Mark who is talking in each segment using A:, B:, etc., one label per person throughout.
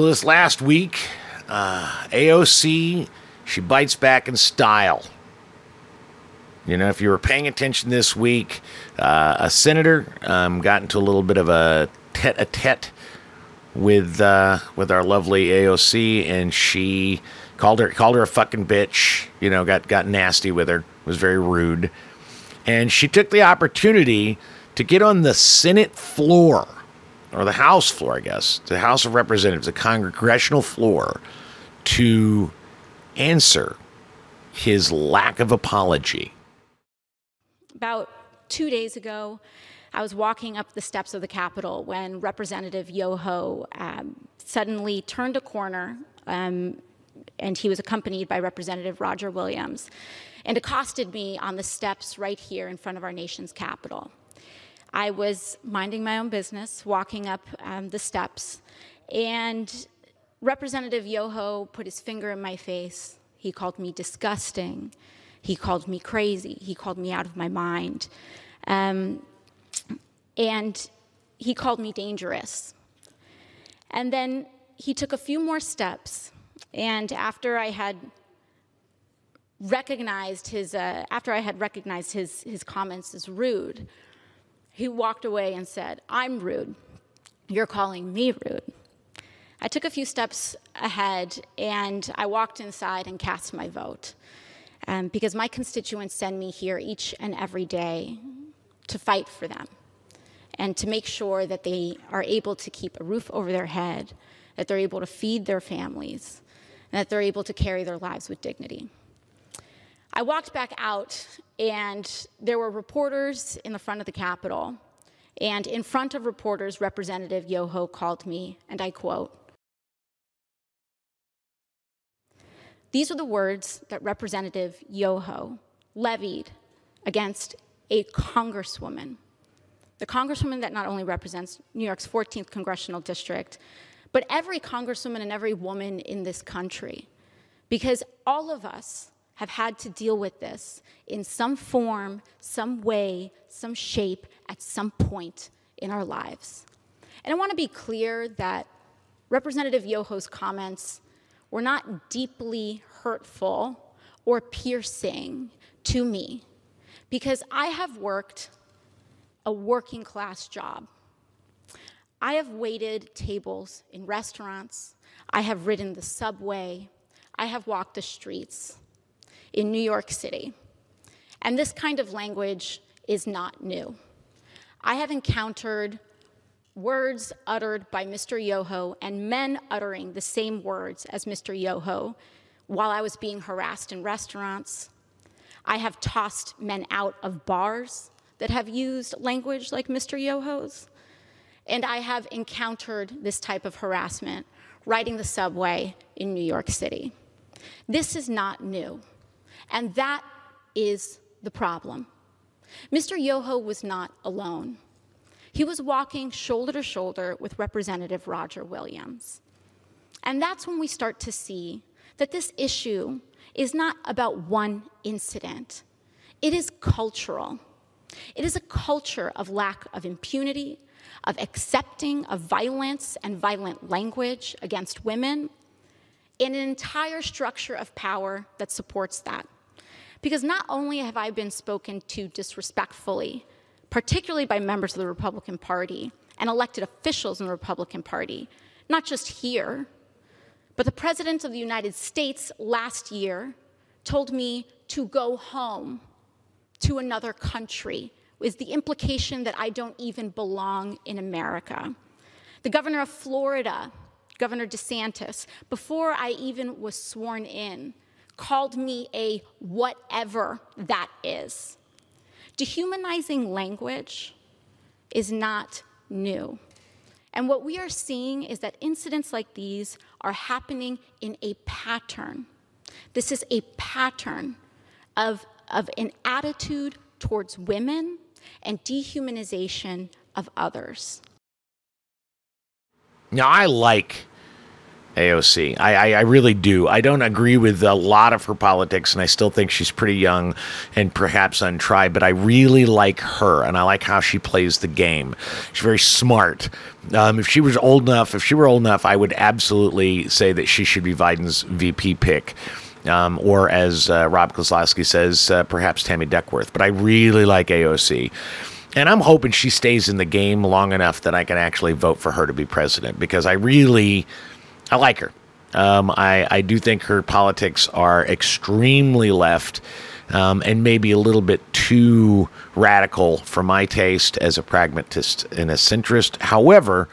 A: Well, this last week, uh, AOC, she bites back in style. You know, if you were paying attention this week, uh, a senator um, got into a little bit of a tete-a-tete with uh, with our lovely AOC, and she called her called her a fucking bitch. You know, got got nasty with her. Was very rude, and she took the opportunity to get on the Senate floor or the House floor, I guess, the House of Representatives, the congressional floor, to answer his lack of apology.
B: About two days ago, I was walking up the steps of the Capitol when Representative Yoho um, suddenly turned a corner, um, and he was accompanied by Representative Roger Williams, and accosted me on the steps right here in front of our nation's Capitol. I was minding my own business, walking up um, the steps, and Representative Yoho put his finger in my face. He called me disgusting. He called me crazy. He called me out of my mind. Um, and he called me dangerous. And then he took a few more steps, and after I had recognized his, uh, after I had recognized his, his comments as rude, he walked away and said, I'm rude. You're calling me rude. I took a few steps ahead and I walked inside and cast my vote um, because my constituents send me here each and every day to fight for them and to make sure that they are able to keep a roof over their head, that they're able to feed their families, and that they're able to carry their lives with dignity. I walked back out, and there were reporters in the front of the Capitol. And in front of reporters, Representative Yoho called me, and I quote These are the words that Representative Yoho levied against a congresswoman. The congresswoman that not only represents New York's 14th congressional district, but every congresswoman and every woman in this country. Because all of us have had to deal with this in some form, some way, some shape at some point in our lives. And I want to be clear that Representative Yoho's comments were not deeply hurtful or piercing to me because I have worked a working class job. I have waited tables in restaurants. I have ridden the subway. I have walked the streets in New York City. And this kind of language is not new. I have encountered words uttered by Mr. Yoho and men uttering the same words as Mr. Yoho while I was being harassed in restaurants. I have tossed men out of bars that have used language like Mr. Yoho's. And I have encountered this type of harassment riding the subway in New York City. This is not new. And that is the problem. Mr. Yoho was not alone. He was walking shoulder to shoulder with Representative Roger Williams. And that's when we start to see that this issue is not about one incident, it is cultural. It is a culture of lack of impunity, of accepting of violence and violent language against women, and an entire structure of power that supports that. Because not only have I been spoken to disrespectfully, particularly by members of the Republican Party and elected officials in the Republican Party, not just here, but the President of the United States last year told me to go home to another country, with the implication that I don't even belong in America. The governor of Florida, Governor DeSantis, before I even was sworn in, called me a whatever that is. Dehumanizing language is not new. And what we are seeing is that incidents like these are happening in a pattern. This is a pattern of, of an attitude towards women and dehumanization of others.
A: Now, I like AOC. I, I, I, really do. I don't agree with a lot of her politics, and I still think she's pretty young and perhaps untried, but I really like her, and I like how she plays the game. She's very smart. Um, if she was old enough, if she were old enough, I would absolutely say that she should be Biden's VP pick. Um, or as uh, Rob Kozlowski says, uh, perhaps Tammy Duckworth. But I really like AOC. And I'm hoping she stays in the game long enough that I can actually vote for her to be president because I really I like her. Um, I, I do think her politics are extremely left um, and maybe a little bit too radical for my taste as a pragmatist and a centrist. However,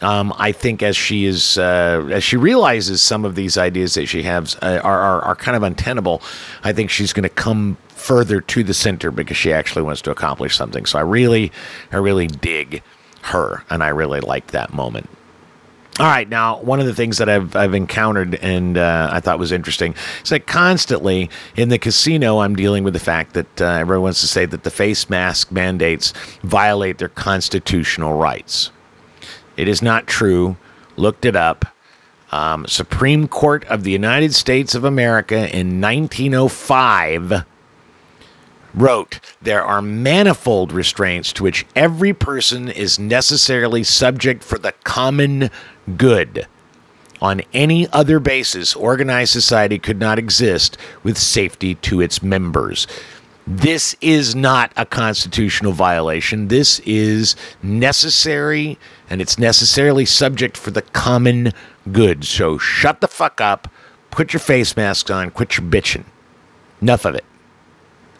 A: um, I think as she is uh, as she realizes some of these ideas that she has uh, are, are, are kind of untenable, I think she's going to come further to the center because she actually wants to accomplish something. So I really I really dig her, and I really like that moment. All right, now one of the things that I've I've encountered and uh, I thought was interesting is that constantly in the casino I'm dealing with the fact that uh, everyone wants to say that the face mask mandates violate their constitutional rights. It is not true. Looked it up. Um, Supreme Court of the United States of America in 1905 wrote, There are manifold restraints to which every person is necessarily subject for the common good. On any other basis, organized society could not exist with safety to its members. This is not a constitutional violation. This is necessary, and it's necessarily subject for the common good. So shut the fuck up, put your face masks on, quit your bitching. Enough of it.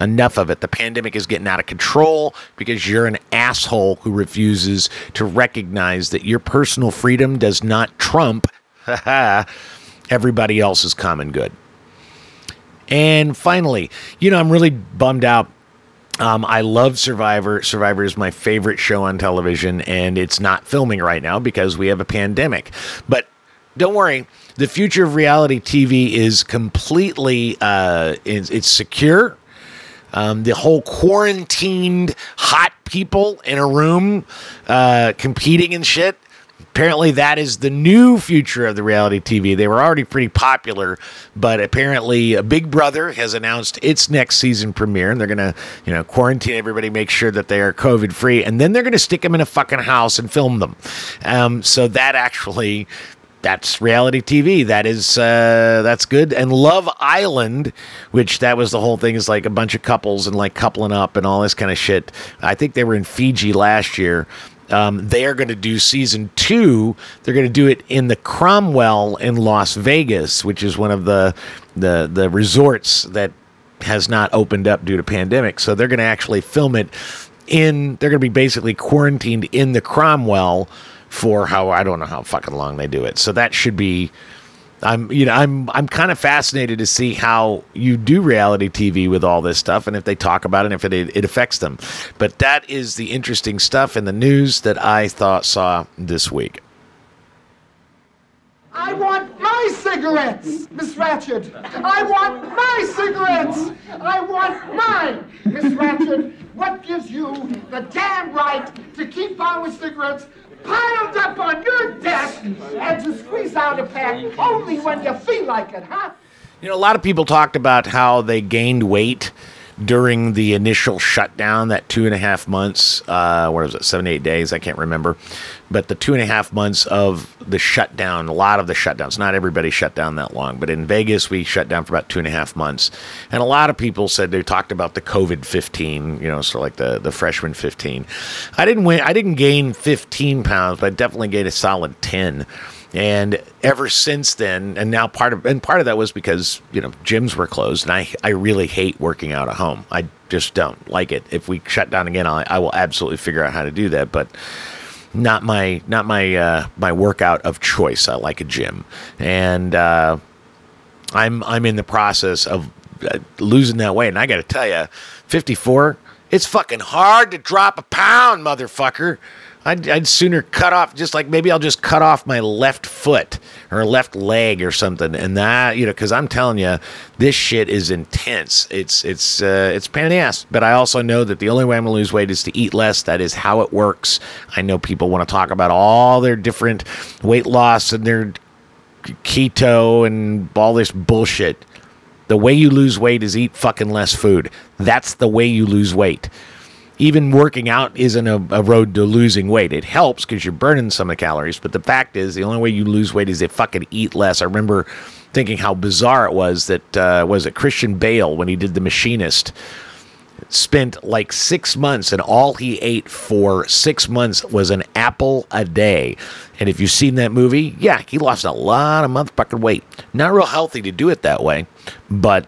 A: Enough of it. The pandemic is getting out of control because you're an asshole who refuses to recognize that your personal freedom does not trump everybody else's common good. And finally, you know, I'm really bummed out. Um, I love Survivor. Survivor is my favorite show on television, and it's not filming right now because we have a pandemic. But don't worry, the future of reality TV is completely uh, it's, it's secure. Um, the whole quarantined hot people in a room uh, competing and shit. Apparently, that is the new future of the reality TV. They were already pretty popular, but apparently, Big Brother has announced its next season premiere, and they're gonna, you know, quarantine everybody, make sure that they are COVID free, and then they're gonna stick them in a fucking house and film them. Um, so that actually that's reality TV. That is uh, that's good. And Love Island, which that was the whole thing, is like a bunch of couples and like coupling up and all this kind of shit. I think they were in Fiji last year. Um, they are going to do season two. They're going to do it in the Cromwell in Las Vegas, which is one of the the the resorts that has not opened up due to pandemic. So they're going to actually film it in. They're going to be basically quarantined in the Cromwell for how I don't know how fucking long they do it. So that should be I'm you know I'm I'm kind of fascinated to see how you do reality TV with all this stuff and if they talk about it and if it it affects them. But that is the interesting stuff in the news that I thought saw this week.
C: I want my cigarettes, Miss Ratched. I want my cigarettes. I want mine, Miss Ratched. What gives you the damn right to keep our cigarettes piled up on your desk and to squeeze out a pack only when you feel like it, huh?
A: You know, a lot of people talked about how they gained weight during the initial shutdown, that two and a half months, uh, what was it, seven, eight days, I can't remember. But the two and a half months of the shutdown, a lot of the shutdowns, not everybody shut down that long, but in Vegas, we shut down for about two and a half months. And a lot of people said they talked about the COVID 15, you know, so like the, the freshman 15. I didn't win, I didn't gain 15 pounds, but I definitely gained a solid 10 and ever since then and now part of and part of that was because you know gyms were closed and i i really hate working out at home. I just don't like it. If we shut down again i, I will absolutely figure out how to do that but not my not my uh, my workout of choice. I like a gym. And uh, i'm i'm in the process of uh, losing that weight. And i gotta tell you 54 it's fucking hard to drop a pound motherfucker I'd, I'd sooner cut off, just like maybe I'll just cut off my left foot or left leg or something, and that you know, because I'm telling you, this shit is intense. It's it's uh, it's pain in the ass. But I also know that the only way I'm gonna lose weight is to eat less. That is how it works. I know people want to talk about all their different weight loss and their keto and all this bullshit. The way you lose weight is eat fucking less food. That's the way you lose weight. Even working out isn't a, a road to losing weight. It helps because you're burning some of the calories, but the fact is, the only way you lose weight is to fucking eat less. I remember thinking how bizarre it was that uh, was it Christian Bale when he did The Machinist spent like six months and all he ate for six months was an apple a day. And if you've seen that movie, yeah, he lost a lot of motherfucking weight. Not real healthy to do it that way, but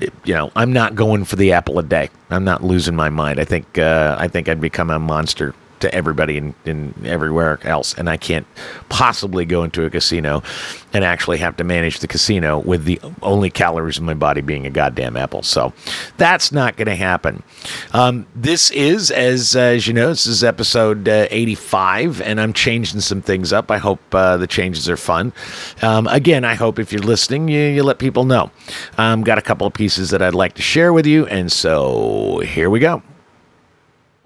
A: you know, I'm not going for the apple a day. I'm not losing my mind. I think uh, I think I'd become a monster to everybody in, in everywhere else. And I can't possibly go into a casino and actually have to manage the casino with the only calories in my body being a goddamn apple. So that's not going to happen. Um, this is, as, as you know, this is episode uh, 85, and I'm changing some things up. I hope uh, the changes are fun. Um, again, I hope if you're listening, you, you let people know. i um, got a couple of pieces that I'd like to share with you, and so here we go.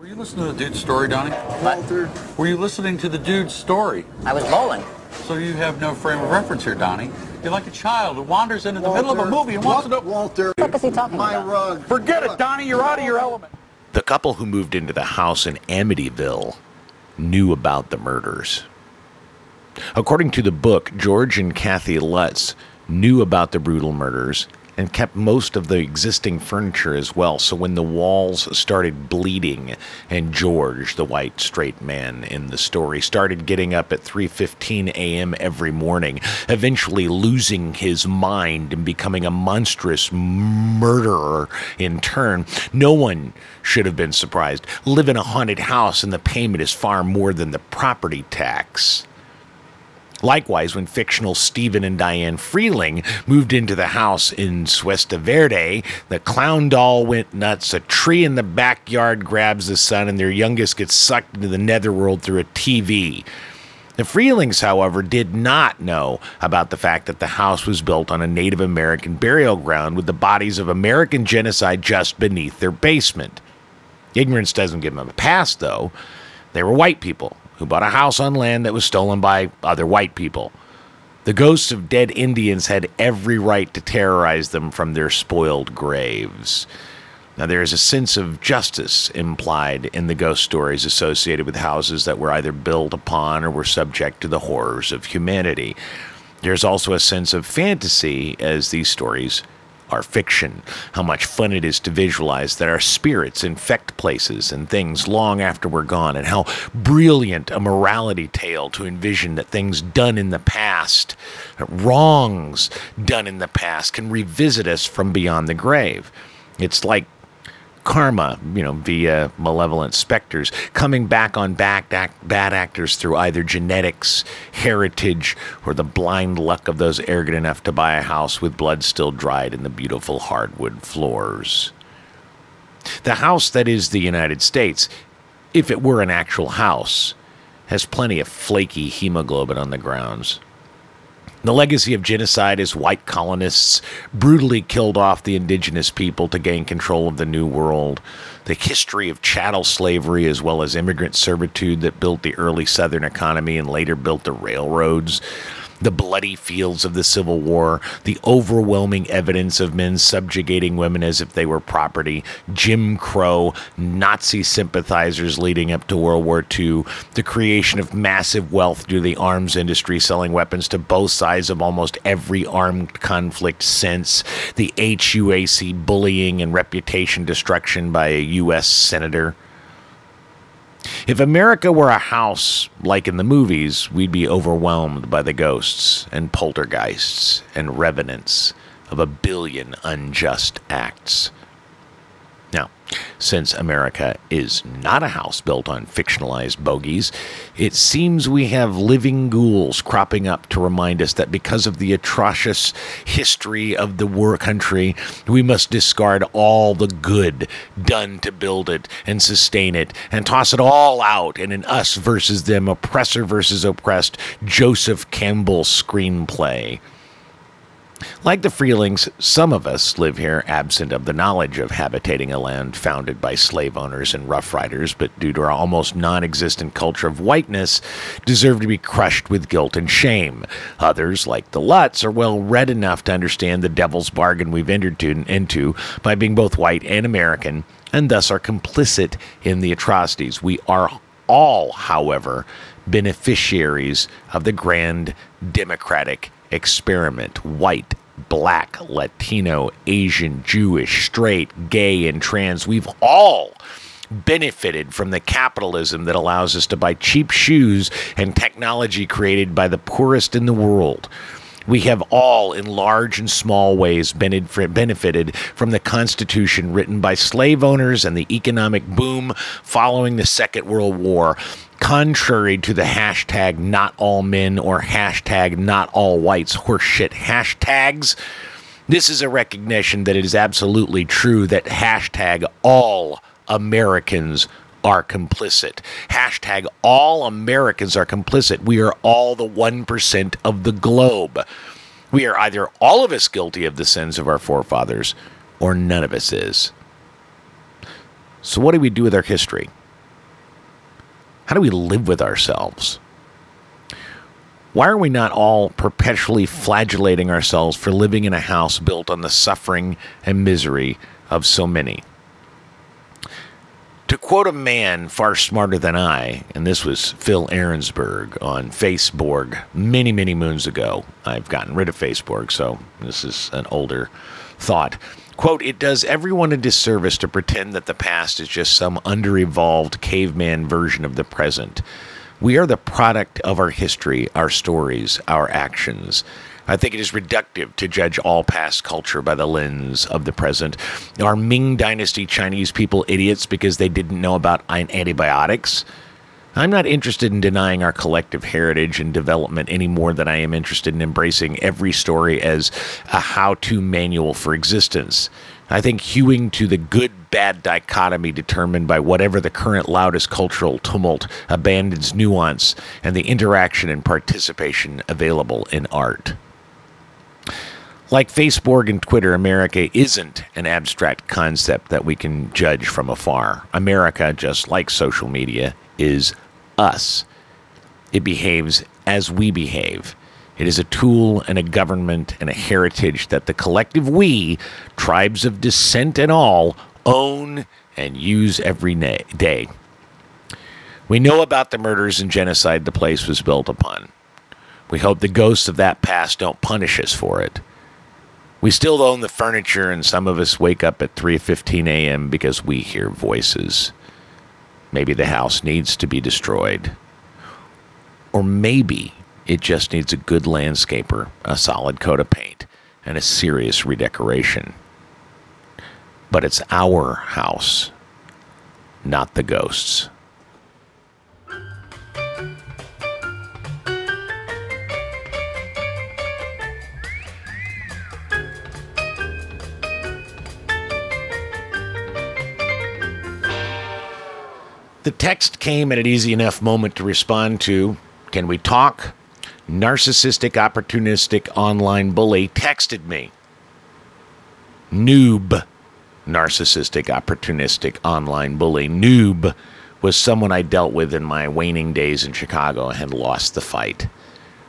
D: Were you listening to the dude's story, Donnie?
E: Walter.
D: Were you listening to the dude's story?
E: I was bowling.
D: So you have no frame of reference here, Donnie. You're like a child who wanders into the middle of a movie and wants to know.
E: Walter. What is he talking
C: My
E: about?
C: rug.
D: Forget it, Donnie. You're out of your element.
A: The couple who moved into the house in Amityville knew about the murders. According to the book, George and Kathy Lutz knew about the brutal murders and kept most of the existing furniture as well. So when the walls started bleeding and George, the white straight man in the story, started getting up at 3:15 a.m. every morning, eventually losing his mind and becoming a monstrous murderer in turn, no one should have been surprised. Live in a haunted house and the payment is far more than the property tax. Likewise, when fictional Stephen and Diane Freeling moved into the house in Suesta Verde, the clown doll went nuts. A tree in the backyard grabs the son, and their youngest gets sucked into the netherworld through a TV. The Freelings, however, did not know about the fact that the house was built on a Native American burial ground with the bodies of American genocide just beneath their basement. Ignorance doesn't give them a pass, though. They were white people who bought a house on land that was stolen by other white people. The ghosts of dead Indians had every right to terrorize them from their spoiled graves. Now, there is a sense of justice implied in the ghost stories associated with houses that were either built upon or were subject to the horrors of humanity. There's also a sense of fantasy as these stories are fiction, how much fun it is to visualize that our spirits infect places and things long after we're gone, and how brilliant a morality tale to envision that things done in the past, wrongs done in the past, can revisit us from beyond the grave. It's like karma, you know, via malevolent specters, coming back on act, bad actors through either genetics, heritage, or the blind luck of those arrogant enough to buy a house with blood still dried in the beautiful hardwood floors. The house that is the United States, if it were an actual house, has plenty of flaky hemoglobin on the grounds. The legacy of genocide is white colonists brutally killed off the indigenous people to gain control of the New World. The history of chattel slavery, as well as immigrant servitude that built the early Southern economy and later built the railroads. The bloody fields of the Civil War, the overwhelming evidence of men subjugating women as if they were property, Jim Crow, Nazi sympathizers leading up to World War II, the creation of massive wealth due to the arms industry selling weapons to both sides of almost every armed conflict since, the HUAC bullying and reputation destruction by a U.S. senator. If America were a house like in the movies, we'd be overwhelmed by the ghosts and poltergeists and revenants of a billion unjust acts. Now, since America is not a house built on fictionalized bogies, it seems we have living ghouls cropping up to remind us that because of the atrocious history of the war country, we must discard all the good done to build it and sustain it and toss it all out in an us versus them, oppressor versus oppressed Joseph Campbell screenplay. Like the Freelings, some of us live here absent of the knowledge of habitating a land founded by slave owners and rough riders, but due to our almost non existent culture of whiteness, deserve to be crushed with guilt and shame. Others, like the Lutz, are well read enough to understand the devil's bargain we've entered to, into by being both white and American, and thus are complicit in the atrocities. We are all, however, beneficiaries of the grand democratic experiment white, black, Latino, Asian, Jewish, straight, gay, and trans. We've all benefited from the capitalism that allows us to buy cheap shoes and technology created by the poorest in the world. We have all, in large and small ways, benefited from the Constitution written by slave owners and the economic boom following the Second World War, contrary to the hashtag not all men or hashtag not all whites horseshit hashtags. This is a recognition that it is absolutely true that hashtag all Americans are complicit. Hashtag all Americans are complicit. We are all the 1% of the globe. We are either all of us guilty of the sins of our forefathers or none of us is. So, what do we do with our history? How do we live with ourselves? Why are we not all perpetually flagellating ourselves for living in a house built on the suffering and misery of so many? To quote a man far smarter than I, and this was Phil Ahrensberg on Facebook many, many moons ago. I've gotten rid of Facebook, so this is an older thought. Quote, it does everyone a disservice to pretend that the past is just some under-evolved caveman version of the present. We are the product of our history, our stories, our actions. I think it is reductive to judge all past culture by the lens of the present. Are Ming Dynasty Chinese people idiots because they didn't know about antibiotics? I'm not interested in denying our collective heritage and development any more than I am interested in embracing every story as a how to manual for existence. I think hewing to the good bad dichotomy determined by whatever the current loudest cultural tumult abandons nuance and the interaction and participation available in art. Like Facebook and Twitter, America isn't an abstract concept that we can judge from afar. America, just like social media, is us. It behaves as we behave. It is a tool and a government and a heritage that the collective we, tribes of descent and all, own and use every day. We know about the murders and genocide the place was built upon. We hope the ghosts of that past don't punish us for it. We still own the furniture, and some of us wake up at 3:15 a.m. because we hear voices. Maybe the house needs to be destroyed. Or maybe it just needs a good landscaper, a solid coat of paint, and a serious redecoration. But it's our house, not the ghosts. The text came at an easy enough moment to respond to. Can we talk? Narcissistic, opportunistic online bully texted me. Noob. Narcissistic, opportunistic online bully. Noob was someone I dealt with in my waning days in Chicago and had lost the fight.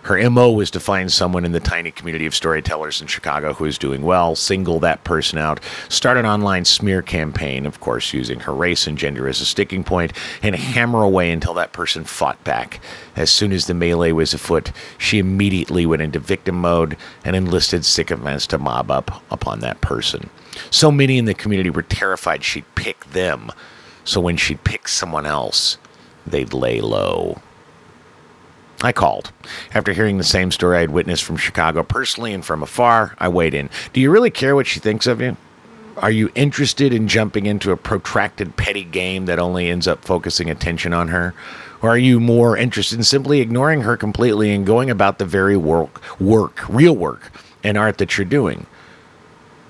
A: Her MO was to find someone in the tiny community of storytellers in Chicago who is doing well, single that person out, start an online smear campaign, of course, using her race and gender as a sticking point, and hammer away until that person fought back. As soon as the melee was afoot, she immediately went into victim mode and enlisted sycophants to mob up upon that person. So many in the community were terrified she'd pick them, so when she'd pick someone else, they'd lay low. I called. After hearing the same story I'd witnessed from Chicago personally and from afar, I weighed in. Do you really care what she thinks of you? Are you interested in jumping into a protracted petty game that only ends up focusing attention on her? Or are you more interested in simply ignoring her completely and going about the very work, work, real work and art that you're doing?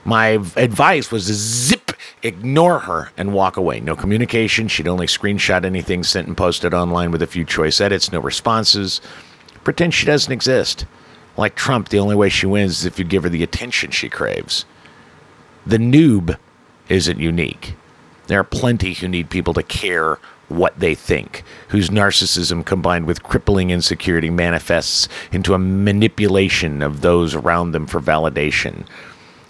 A: My advice was to zip ignore her and walk away. No communication. She'd only screenshot anything sent and posted online with a few choice edits, no responses. Pretend she doesn't exist. Like Trump, the only way she wins is if you give her the attention she craves. The noob isn't unique. There are plenty who need people to care what they think, whose narcissism combined with crippling insecurity manifests into a manipulation of those around them for validation.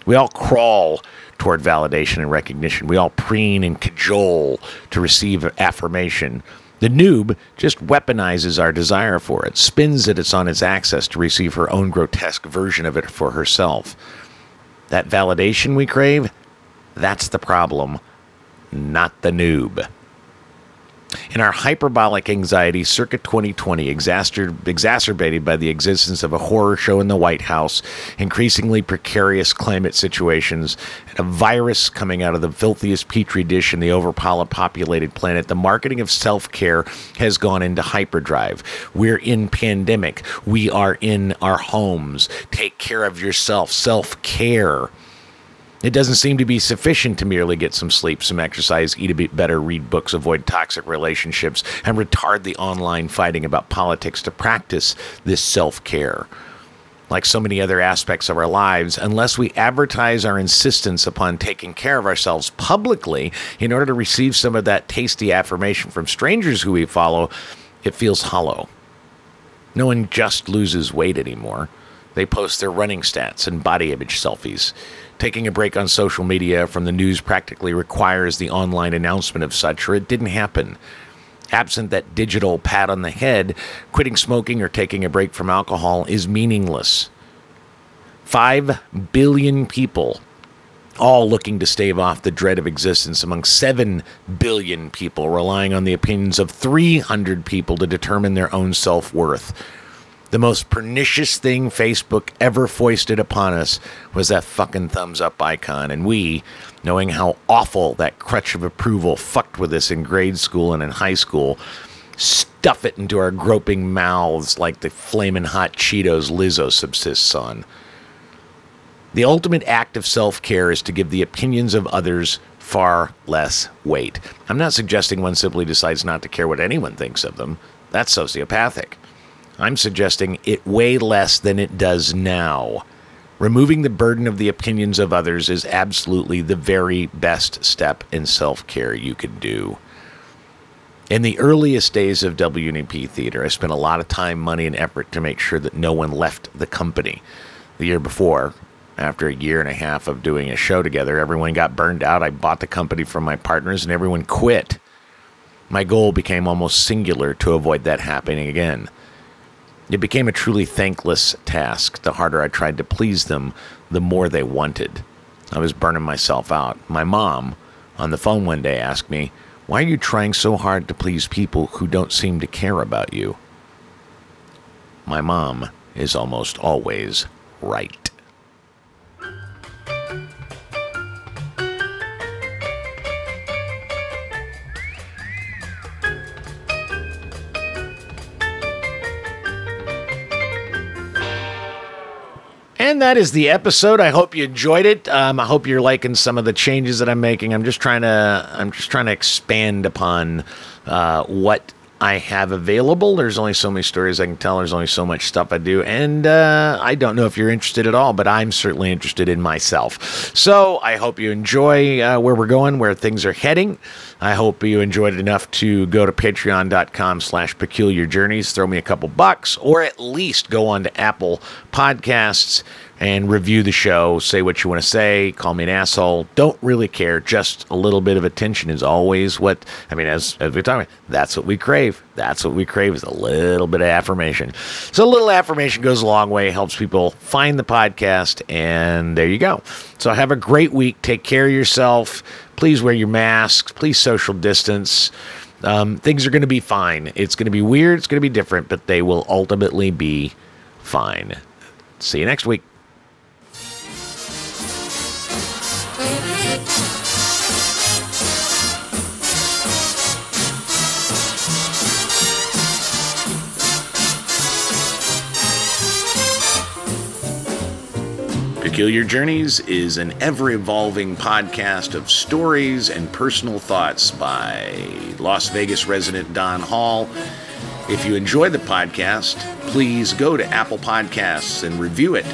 A: We all crawl toward validation and recognition. We all preen and cajole to receive affirmation. The noob just weaponizes our desire for it, spins it's on its axis to receive her own grotesque version of it for herself. That validation we crave, that's the problem, not the noob. In our hyperbolic anxiety, circa 2020, exacer- exacerbated by the existence of a horror show in the White House, increasingly precarious climate situations, and a virus coming out of the filthiest petri dish in the overpopulated planet, the marketing of self care has gone into hyperdrive. We're in pandemic. We are in our homes. Take care of yourself. Self care. It doesn't seem to be sufficient to merely get some sleep, some exercise, eat a bit better, read books, avoid toxic relationships, and retard the online fighting about politics to practice this self care. Like so many other aspects of our lives, unless we advertise our insistence upon taking care of ourselves publicly in order to receive some of that tasty affirmation from strangers who we follow, it feels hollow. No one just loses weight anymore. They post their running stats and body image selfies. Taking a break on social media from the news practically requires the online announcement of such, or it didn't happen. Absent that digital pat on the head, quitting smoking or taking a break from alcohol is meaningless. Five billion people, all looking to stave off the dread of existence among 7 billion people, relying on the opinions of 300 people to determine their own self worth. The most pernicious thing Facebook ever foisted upon us was that fucking thumbs up icon. And we, knowing how awful that crutch of approval fucked with us in grade school and in high school, stuff it into our groping mouths like the flaming hot Cheetos Lizzo subsists on. The ultimate act of self care is to give the opinions of others far less weight. I'm not suggesting one simply decides not to care what anyone thinks of them. That's sociopathic. I'm suggesting it way less than it does now. Removing the burden of the opinions of others is absolutely the very best step in self care you can do. In the earliest days of WNP Theater, I spent a lot of time, money, and effort to make sure that no one left the company. The year before, after a year and a half of doing a show together, everyone got burned out. I bought the company from my partners and everyone quit. My goal became almost singular to avoid that happening again. It became a truly thankless task. The harder I tried to please them, the more they wanted. I was burning myself out. My mom, on the phone one day, asked me, Why are you trying so hard to please people who don't seem to care about you? My mom is almost always right. And that is the episode. I hope you enjoyed it. Um, I hope you're liking some of the changes that I'm making. I'm just trying to I'm just trying to expand upon uh, what I have available. There's only so many stories I can tell. There's only so much stuff I do, and uh, I don't know if you're interested at all, but I'm certainly interested in myself. So I hope you enjoy uh, where we're going, where things are heading. I hope you enjoyed it enough to go to patreon.com slash peculiar journeys, throw me a couple bucks, or at least go on to Apple Podcasts and review the show. Say what you want to say. Call me an asshole. Don't really care. Just a little bit of attention is always what I mean. As as we're talking, that's what we crave. That's what we crave is a little bit of affirmation. So a little affirmation goes a long way. Helps people find the podcast, and there you go. So have a great week. Take care of yourself. Please wear your masks. Please social distance. Um, things are going to be fine. It's going to be weird. It's going to be different, but they will ultimately be fine. See you next week. Peculiar Journeys is an ever evolving podcast of stories and personal thoughts by Las Vegas resident Don Hall If you enjoy the podcast, please go to Apple Podcasts and review it.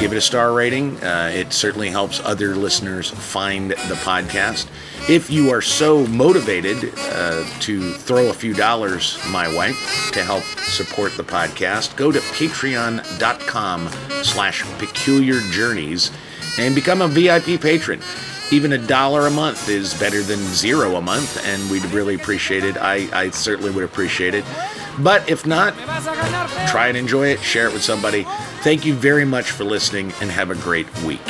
A: Give it a star rating. Uh, it certainly helps other listeners find the podcast. If you are so motivated uh, to throw a few dollars my way to help support the podcast, go to patreon.com slash peculiar journeys and become a VIP patron. Even a dollar a month is better than zero a month, and we'd really appreciate it. I, I certainly would appreciate it. But if not, try and enjoy it, share it with somebody. Thank you very much for listening, and have a great week.